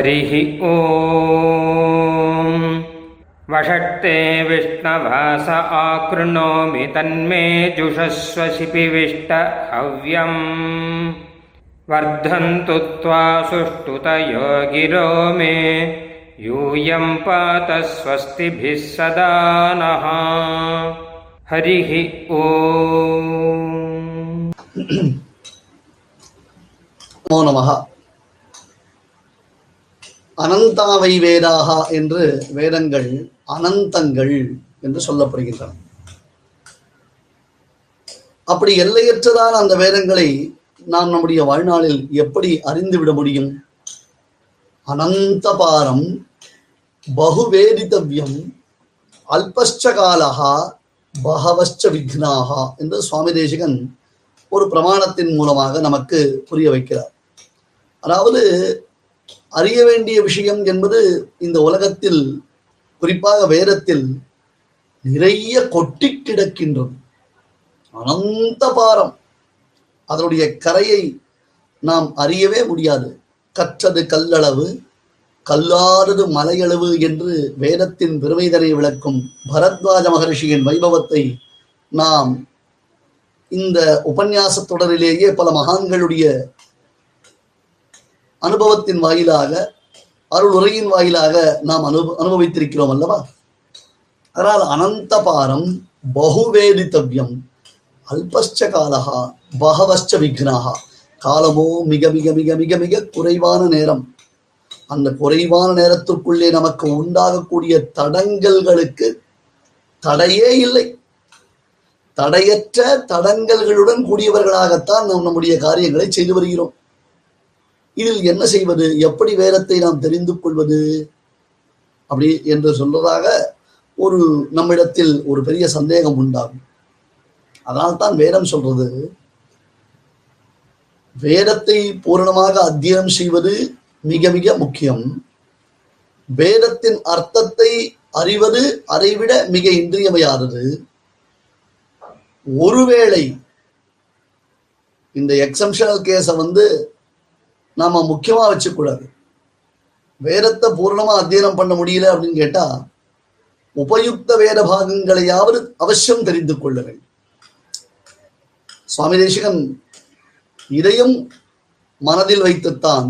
हरिः ॐ वषट्ते विष्णवास आकृणोमि तन्मे जुषस्वशिपिविष्ट हव्यम्। वर्धन्तु त्वा सुष्ठुतयो गिरो मे, यूयं पात स्वस्तिभिः सदा नः। हरिः ओ नमः। அனந்தாவை வேதாகா என்று வேதங்கள் அனந்தங்கள் என்று சொல்லப்படுகின்றன. அப்படி எல்லையற்றதான அந்த வேதங்களை நாம் நம்முடைய வாழ்நாளில் எப்படி அறிந்து விட முடியும்? அனந்தபாரம் பகுவேதித்தவ்யம் அல்பஸ்ச காலகா பகவஸ்ச விக்னாகா என்று சுவாமி தேசிகன் ஒரு பிரமாணத்தின் மூலமாக நமக்கு புரிய வைக்கிறார். அதாவது அறிய வேண்டிய விஷயம் என்பது இந்த உலகத்தில் குறிப்பாக வேதத்தில் நிறைய கொட்டி கிடக்கின்றது. அனந்த பாரம். அதனுடைய கரையை நாம் அறியவே முடியாது. கற்றது கல்லளவு கல்லாதது மலையளவு என்று வேதத்தின் பெருமைதனை விளக்கும் பரத்வாஜ மகரிஷியின் வைபவத்தை நாம் இந்த உபன்யாச தொடரிலேயே பல மகான்களுடைய அனுபவத்தின் வாயிலாக அருள் உரையின் வாயிலாக நாம் அனு அனுபவித்திருக்கிறோம் அல்லவா? அதனால் அனந்த பாரம் பகுவேதித்தவ்யம் அல்பஸ்ச காலகா பகவஸ்ச விக்னாகா காலமோ மிக மிக மிக மிக மிக குறைவான நேரம். அந்த குறைவான நேரத்திற்குள்ளே நமக்கு உண்டாகக்கூடிய தடங்கல்களுக்கு தடையே இல்லை. தடையற்ற தடங்கல்களுடன் கூடியவர்களாகத்தான் நாம் நம்முடைய காரியங்களை செய்து வருகிறோம். இதில் என்ன செய்வது? எப்படி வேதத்தை நாம் தெரிந்து கொள்வது? அப்படி என்று சொல்றதாக ஒரு நம்மிடத்தில் ஒரு பெரிய சந்தேகம் உண்டாகும். அதனால்தான் வேதம் சொல்றது. வேதத்தை பூரணமாக அத்தியனம் செய்வது மிக மிக முக்கியம். வேதத்தின் அர்த்தத்தை அறிவது அதைவிட மிக இன்றியமையாதது. ஒருவேளை இந்த எக்ஸம்ஷனல் கேஸை வந்து நாம முக்கியமா வச்சுக்கூடாது. வேதத்தை பூர்ணமா அத்தியனம் பண்ண முடியல அப்படின்னு கேட்டா உபயுக்த வேத பாகங்களையாவது அவசியம் தெரிந்து கொள்ள வேண்டும். சுவாமி தேசிகன் இதையும் மனதில் வைத்துத்தான்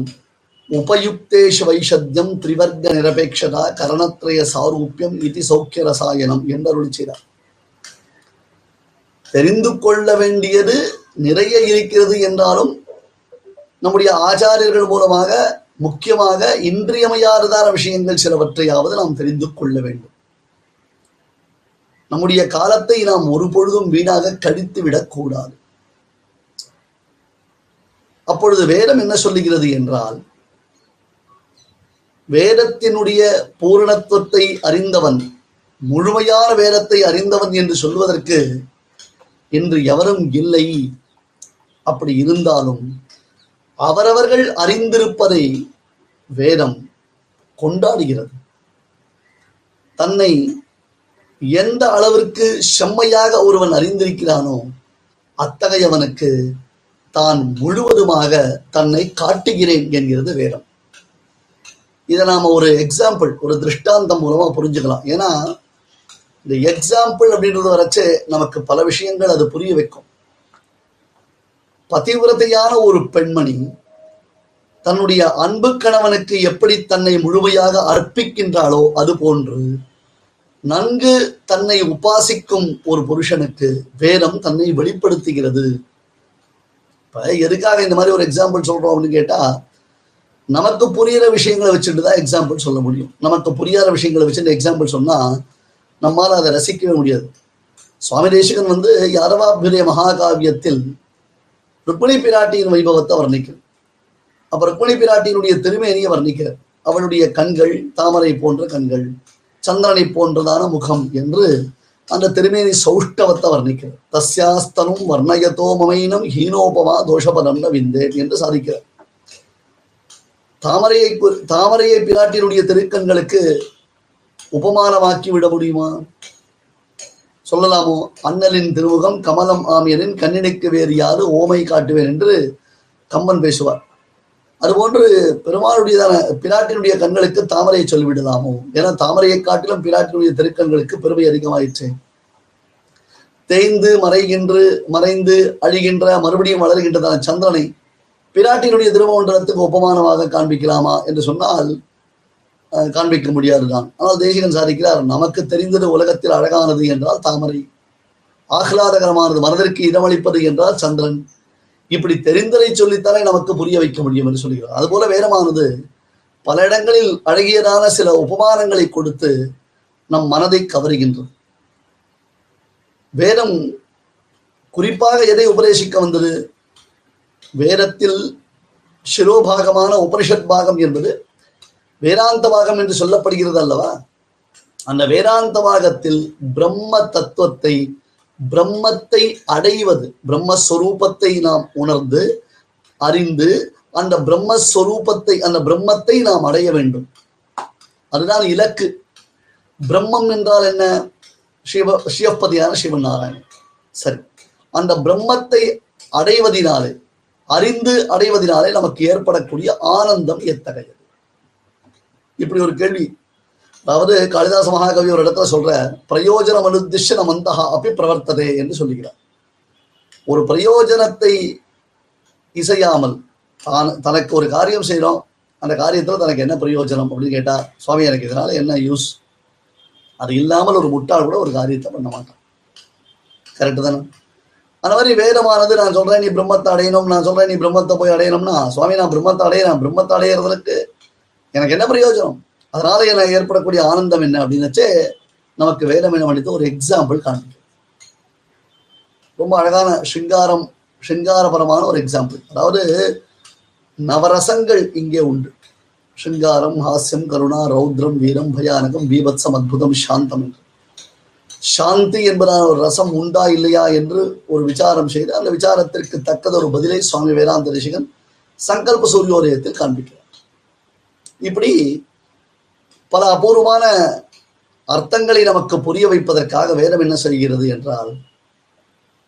உபயுக்தேஷ வைஷத்தியம் திரிவர்க்க நிரபேட்சதா கரணத்ரய சாரூபியம் இது சௌக்கிய ரசாயனம் என்று அருள் செய்தார். தெரிந்து கொள்ள வேண்டியது நிறைய இருக்கிறது என்றாலும் நம்முடைய ஆச்சாரியர்கள் மூலமாக முக்கியமாக இன்றியமையாததான விஷயங்கள் சிலவற்றையாவது நாம் தெரிந்து கொள்ள வேண்டும். நம்முடைய காலத்தை நாம் ஒரு பொழுதும் வீணாக கழித்து விடக்கூடாது. அப்பொழுது வேதம் என்ன சொல்லுகிறது என்றால் வேதத்தினுடைய பூரணத்துவத்தை அறிந்தவன் முழுமையான வேதத்தை அறிந்தவன் என்று சொல்வதற்கு இன்று எவரும் இல்லை. அப்படி இருந்தாலும் அவரவர்கள் அறிந்திருப்பதை வேதம் கொண்டாடுகிறது. தன்னை எந்த அளவிற்கு செம்மையாக ஒருவன் அறிந்திருக்கிறானோ அத்தகையவனுக்கு தான் முழுவதுமாக தன்னை காட்டுகிறேன் என்கிறது வேதம். இதை நாம ஒரு எக்ஸாம்பிள் ஒரு திருஷ்டாந்தம் மூலமா புரிஞ்சுக்கலாம். ஏன்னா இந்த எக்ஸாம்பிள் அப்படின்றது வரைச்சு நமக்கு பல விஷயங்கள் அது புரிய வைக்கும். பதிவிரதையான ஒரு பெண்மணி தன்னுடைய அன்பு கணவனுக்கு எப்படி தன்னை முழுமையாக அர்ப்பிக்கின்றாளோ அது போன்று நன்கு தன்னை உபாசிக்கும் ஒரு புருஷனுக்கு வேதம் தன்னை வெளிப்படுத்துகிறது. இப்ப எதுக்காக இந்த மாதிரி ஒரு எக்ஸாம்பிள் சொல்றோம் அப்படின்னு கேட்டா நமக்கு புரியிற விஷயங்களை வச்சுட்டு தான் எக்ஸாம்பிள் சொல்ல முடியும். நமக்கு புரியாத விஷயங்களை வச்சுட்டு எக்ஸாம்பிள் சொன்னா நம்மால் அதை ரசிக்கவே முடியாது. சுவாமி தேசிகன் வந்து யாரவாபிரிய மகாகாவியத்தில் ருக்மிணி பிராட்டியின் வைபவத்தை வர்ணிக்கிறார் அப்ப ருக்மிணி பிராட்டியினுடைய திருமேனியை வர்ணிக்கிறார் அவளுடைய கண்கள் தாமரை போன்ற கண்கள் சந்திரனை போன்றதான முகம் என்று அந்த திருமேனி சௌஷ்டவத்தை வர்ணிக்கிறார் தஸ்யாஸ்தனும் வர்ணயதோ மமைனம் ஹீனோபமா தோஷபதம் விந்தேன் என்று சாதிக்கிறார். தாமரையை தாமரையை பிராட்டியினுடைய திருக்கண்களுக்கு உபமானமாக்கி விட முடியுமா? சொல்லலாமோ? அண்ணலின் திருமுகம் கமலம் ஆமியரின் கண்ணினைக்கு வேறு யாரு ஓமை காட்டுவேன் என்று கம்பன் பேசுவார். அதுபோன்று பெருமாளுடையதான பிராட்டினுடைய கண்களுக்கு தாமரையை சொல்லிவிடலாமோ? ஏன்னா தாமரையை காட்டிலும் பிராட்டினுடைய திருக்கண்களுக்கு பெருமை அதிகமாயிற்று. தேய்ந்து மறைகின்று மறைந்து அழிகின்ற மறுபடியும் வளர்கின்றதான சந்திரனை பிராட்டினுடைய திருமண்டலத்துக்கு ஒப்பமானமாக காண்பிக்கலாமா? என்று சொன்னால் காண்பிக்க முடியாதுதான். ஆனால் தேசிகன் சாதிக்கிறார் நமக்கு தெரிந்தது உலகத்தில் அழகானது என்றால் தாமரை. ஆஹ்லாதகரமானது மனதிற்கு இடமளிப்பது என்றால் சந்திரன். இப்படி தெரிந்ததை சொல்லித்தானே நமக்கு புரிய வைக்க முடியும் என்று சொல்கிறார். அதுபோல வேதமானது பல இடங்களில் அழகியதான சில உபமானங்களை கொடுத்து நம் மனதை கவருகின்றது. வேதம் குறிப்பாக எதை உபதேசிக்க வந்தது? வேதத்தில் சிரோபாகமான உபனிஷத் பாகம் என்பது வேதாந்தவாகம் என்று சொல்லப்படுகிறது அல்லவா அந்த வேதாந்தவாகத்தில் பிரம்ம தத்துவத்தை பிரம்மத்தை அடைவது பிரம்மஸ்வரூபத்தை நாம் உணர்ந்து அறிந்து அந்த பிரம்மஸ்வரூபத்தை அந்த பிரம்மத்தை நாம் அடைய வேண்டும். அதுதான் இலக்கு. பிரம்மம் என்றால் என்ன? சிவ சிவப்பதியான சிவன் நாராயணன் சரி. அந்த பிரம்மத்தை அடைவதினாலே அறிந்து அடைவதினாலே நமக்கு ஏற்படக்கூடிய ஆனந்தம் எத்தகையது? இப்படி ஒரு கேள்வி. அதாவது காளிதாச மகாகவி ஒரு இடத்துல சொல்ற பிரயோஜனம் அனுதிஷ்ய நமந்தகா அப்படி பிரவர்த்ததே என்று சொல்லுகிறார். ஒரு பிரயோஜனத்தை இசையாமல் தான் தனக்கு ஒரு காரியம் செய்கிறோம் அந்த காரியத்தில் தனக்கு என்ன பிரயோஜனம் அப்படின்னு கேட்டால் சுவாமி எனக்கு இதனால என்ன யூஸ் அது இல்லாமல் ஒரு முட்டாள் கூட ஒரு காரியத்தை பண்ண மாட்டான். கரெக்டு தானே? அந்த மாதிரி வேதமானது நான் சொல்கிறேன் நீ பிரம்மத்தை அடையணும் நான் சொல்கிறேன் நீ பிரம்மத்தை போய் அடையணும்னா சுவாமி நான் பிரம்மத்தை அடையணும் பிரம்மத்தை அடையிறதுக்கு எனக்கு என்ன பிரயோஜனம்? அதனால எனக்கு ஏற்படக்கூடிய ஆனந்தம் என்ன அப்படின்னச்சே நமக்கு வேதமேன என்ன ஒரு எக்ஸாம்பிள் காண்பிக்கும். ரொம்ப அழகான சிங்காரம் சிங்காரபரமான ஒரு எக்ஸாம்பிள் அதாவது நவரசங்கள் இங்கே உண்டு. சிங்காரம் ஹாஸ்யம் கருணா ரௌத்ரம் வீரம் பயானகம் பீபத்சம் அத்புதம் சாந்தம் என்று. சாந்தி என்பதான ஒரு ரசம் உண்டா இல்லையா என்று ஒரு விசாரம் செய்து அந்த விசாரத்திற்கு தக்கதொரு பதிலை சுவாமி வேதாந்த ரிஷிகன் சங்கல்ப சூரியோதயத்தில் காண்பிக்கிறார். இப்படி பல அபூர்வமான அர்த்தங்களை நமக்கு புரிய வைப்பதற்காக வேதம் என்ன செய்கிறது என்றால்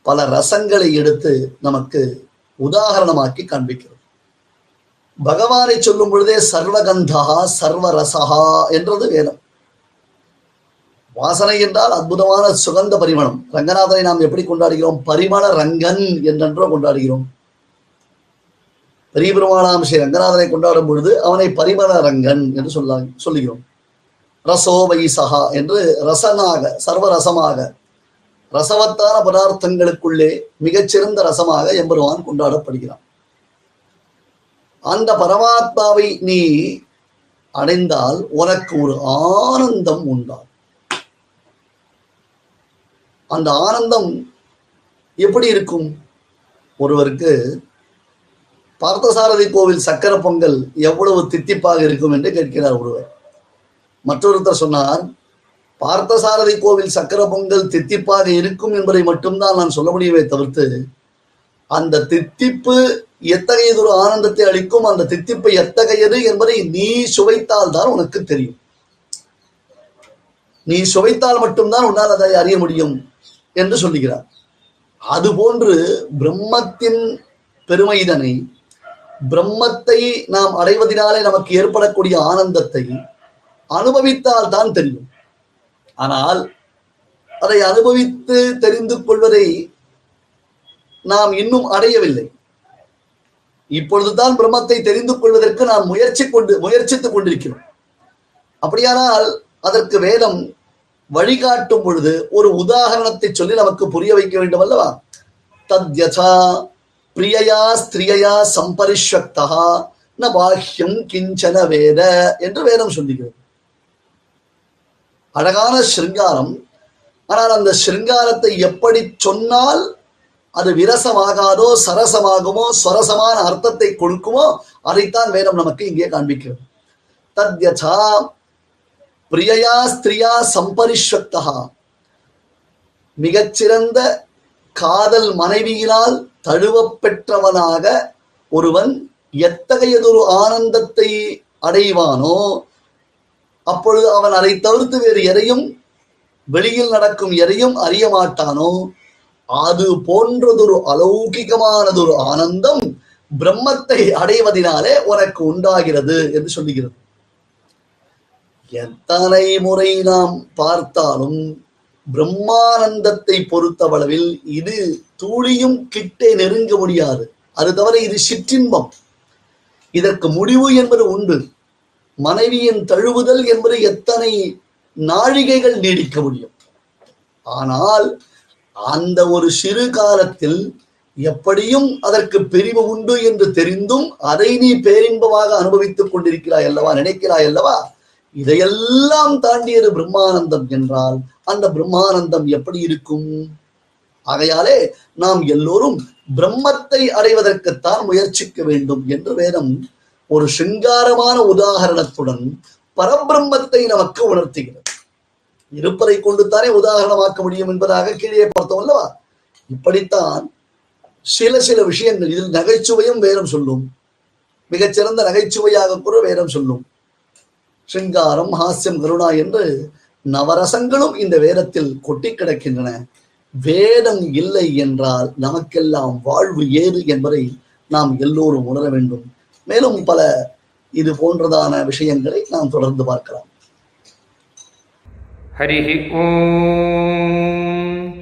பல ரசங்களை எடுத்து நமக்கு உதாரணமாக்கி காண்பிக்கிறது. பகவானை சொல்லும் பொழுதே சர்வகந்தா சர்வரசகா என்றது வேதம். வாசனை என்றால் அற்புதமான சுகந்த பரிமளம். ரங்கநாதனை நாம் எப்படி கொண்டாடுகிறோம்? பரிமள ரங்கன் என்றென்றோ கொண்டாடுகிறோம். பெரிய பெருமானாம் ஸ்ரீ ரங்கநாதனை கொண்டாடும் பொழுது அவனை பரிமள ரங்கன் என்று சொல்ல சொல்லுகிறோம். ரசோ வைசகா என்று ரசனாக சர்வரசமாக ரசவத்தான பதார்த்தங்களுக்குள்ளே மிகச்சிறந்த ரசமாக எம்பெருமான் கொண்டாடப்படுகிறான். அந்த பரமாத்மாவை நீ அடைந்தால் உனக்கு ஒரு ஆனந்தம் உண்டாகும். அந்த ஆனந்தம் எப்படி இருக்கும்? ஒருவருக்கு பார்த்தசாரதி கோவில் சக்கர பொங்கல் எவ்வளவு தித்திப்பாக இருக்கும் என்று கேட்கிறார் ஒருவர். மற்றொருத்தர் சொன்னார் பார்த்தசாரதி கோவில் சக்கர பொங்கல் தித்திப்பாக இருக்கும் என்பதை மட்டும்தான் நான் சொல்ல முடியவே தவிர்த்து அந்த தித்திப்பு எத்தகையதொரு ஆனந்தத்தை அளிக்கும் அந்த தித்திப்பு எத்தகையது என்பதை நீ சுவைத்தால் தான் உனக்கு தெரியும். நீ சுவைத்தால் மட்டும்தான் உன்னால் அதை அறிய முடியும் என்று சொல்லுகிறார். அதுபோன்று பிரம்மத்தின் பெருமைதனை பிரம்மத்தை நாம் அடைவதனாலே நமக்கு ஏற்படக்கூடிய ஆனந்தத்தை அனுபவித்தால் தான் தெரியும். ஆனால் அதை அனுபவித்து தெரிந்து கொள்வதை நாம் இன்னும் அடையவில்லை. இப்பொழுதுதான் பிரம்மத்தை தெரிந்து கொள்வதற்கு நாம் முயற்சி கொண்டு முயற்சித்துக் கொண்டிருக்கிறோம். அப்படியானால் அதற்கு வேதம் வழிகாட்டும் பொழுது ஒரு உதாரணத்தை சொல்லி நமக்கு புரிய வைக்க வேண்டும் அல்லவா? தத்யதா பிரியயா ஸ்திரியயா சம்பரிஷ்வக்தா ந பாஹ்யம் கிஞ்சன வேத என்று வேதம் சொல்லுகிறது. அழகான சிருங்காரம். ஆனால் அந்த சிருங்காரத்தை எப்படி சொன்னால் அது விரசமாகாதோ சரசமாகுமோ சரசமான அர்த்தத்தை கொடுக்குமோ அதைத்தான் வேதம் நமக்கு இங்கே காண்பிக்கிறது. தத்யதா பிரியயா ஸ்திரியா சம்பரிஷக்தா மிகச்சிறந்த காதல் மனைவியினால் தழுவப்பெற்றவனாக ஒருவன் எத்தகையதொரு ஆனந்தத்தை அடைவானோ அப்பொழுது அவன் அதை தவிர்த்து வேறு எதையும் வெளியில் நடக்கும் எதையும் அறிய மாட்டானோ அது போன்றதொரு அலௌகிகமானதொரு ஆனந்தம் பிரம்மத்தை அடைவதினாலே உனக்கு உண்டாகிறது என்று சொல்லுகிறது. எத்தனை முறை நாம் பார்த்தாலும் பிரம்மானந்தத்தை பொறுத்தவளவில் இது தூளியும் கிட்டே நெருங்க முடியாது. அது தவிர இது சிற்றின்பம். இதற்கு முடிவு என்பது உண்டு. மனைவியின் தழுவுதல் என்பது எத்தனை நாழிகைகள் நீடிக்க முடியும்? ஆனால் அந்த ஒரு சிறு காலத்தில் எப்படியும் அதற்கு பிரிவு உண்டு என்று தெரிந்தும் அதை நீ பேரின்பமாக அனுபவித்துக் கொண்டிருக்கிறாய் அல்லவா நினைக்கிறாய் அல்லவா? இதையெல்லாம் தாண்டியது பிரம்மானந்தம் என்றால் அந்த பிரம்மானந்தம் எப்படி இருக்கும்? ஆகையாலே நாம் எல்லோரும் பிரம்மத்தை அடைவதற்குத்தான் முயற்சிக்க வேண்டும் என்று வேதம் ஒரு சிங்காரமான உதாகரணத்துடன் பரபிரம்மத்தை நமக்கு உணர்த்துகிறது. இருப்பதை கொண்டுத்தானே உதாரணமாக்க முடியும் என்பதாக கீழே பார்த்தோம் அல்லவா? இப்படித்தான் சில சில விஷயங்கள் இதில் நகைச்சுவையும் வேதம் சொல்லும். மிகச்சிறந்த நகைச்சுவையாக கூட வேதம் சொல்லும். சிங்காரம் ஹாஸ்யம் கருணா என்று நவரசங்களும் இந்த வேதத்தில் கொட்டி கிடக்கின்றன. வேதம் இல்லை என்றால் நமக்கெல்லாம் வாழ்வு ஏது என்பதை நாம் எல்லோரும் உணர வேண்டும். மேலும் பல இது போன்றதான விஷயங்களை நாம் தொடர்ந்து பார்க்கலாம். ஹரிஹி ஓம்.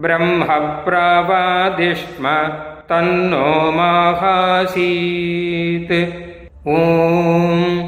பிரம்ம பிரவாதிஷ்ம தன்னோ மாகாசீத். ஓம்.